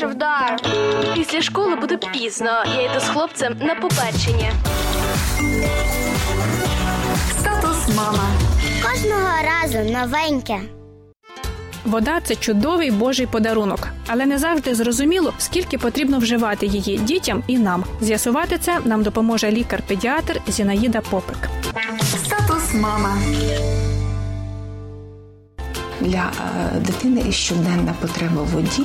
перший вдар. Після школи буде пізно. Я йду з хлопцем на побачення. Статус мама. Кожного разу новеньке. Вода це чудовий божий подарунок, але не завжди зрозуміло, скільки потрібно вживати її дітям і нам. З'ясувати це нам допоможе лікар-педіатр Зінаїда Попик. Статус мама. Для е, дитини щоденна потреба в воді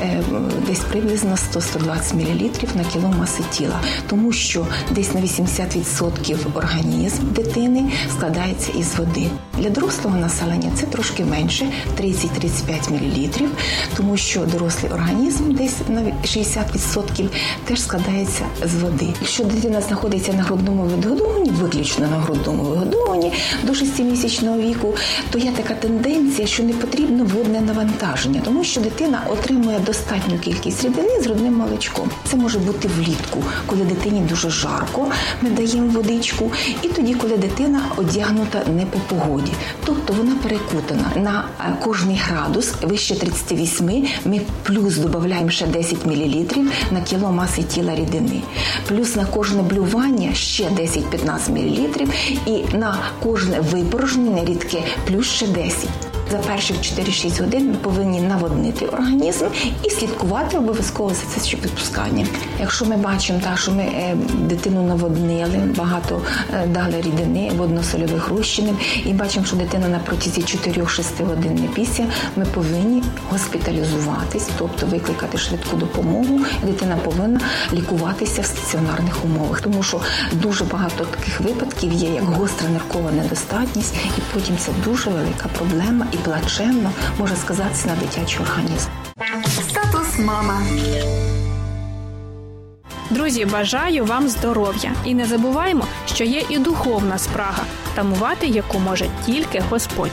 е, десь приблизно 100-120 мл на кіло маси тіла, тому що десь на 80% організм дитини складається із води. Для дорослого населення це трошки менше 30-35 мл, тому що дорослий організм десь на 60% теж складається з води. Якщо дитина знаходиться на грудному видогодуванні, виключно на грудному вигодовуванні до 6-місячного віку, то є така тенденція, що не потрібно водне навантаження, тому що дитина отримує достатню кількість рідини з грудним молочком. Це може бути влітку, коли дитині дуже жарко, ми даємо водичку, і тоді, коли дитина одягнута не по погоді, тобто вона перекутана на е, кожний градус вище 38, Ми плюс додаємо ще 10 мл на кіло маси тіла рідини, плюс на кожне блювання ще 10-15 мл, і на кожне випорожнене рідке плюс ще 10. За перших 4-6 годин ми повинні наводнити організм і слідкувати обов'язково за це відпускання. Якщо ми бачимо, так, що ми е, дитину наводнили, багато е, дали рідини водно-сольових розчинів, і бачимо, що дитина на протязі 4-6 годин не після, ми повинні госпіталізуватись, тобто викликати швидку допомогу. Дитина повинна лікуватися в стаціонарних умовах, тому що дуже багато таких випадків є, як гостра ниркова недостатність, і потім це дуже велика проблема і плачевно може сказатися на дитячий організм. Статус мама. Друзі, бажаю вам здоров'я і не забуваємо, що є і духовна спрага, тамувати яку може тільки Господь.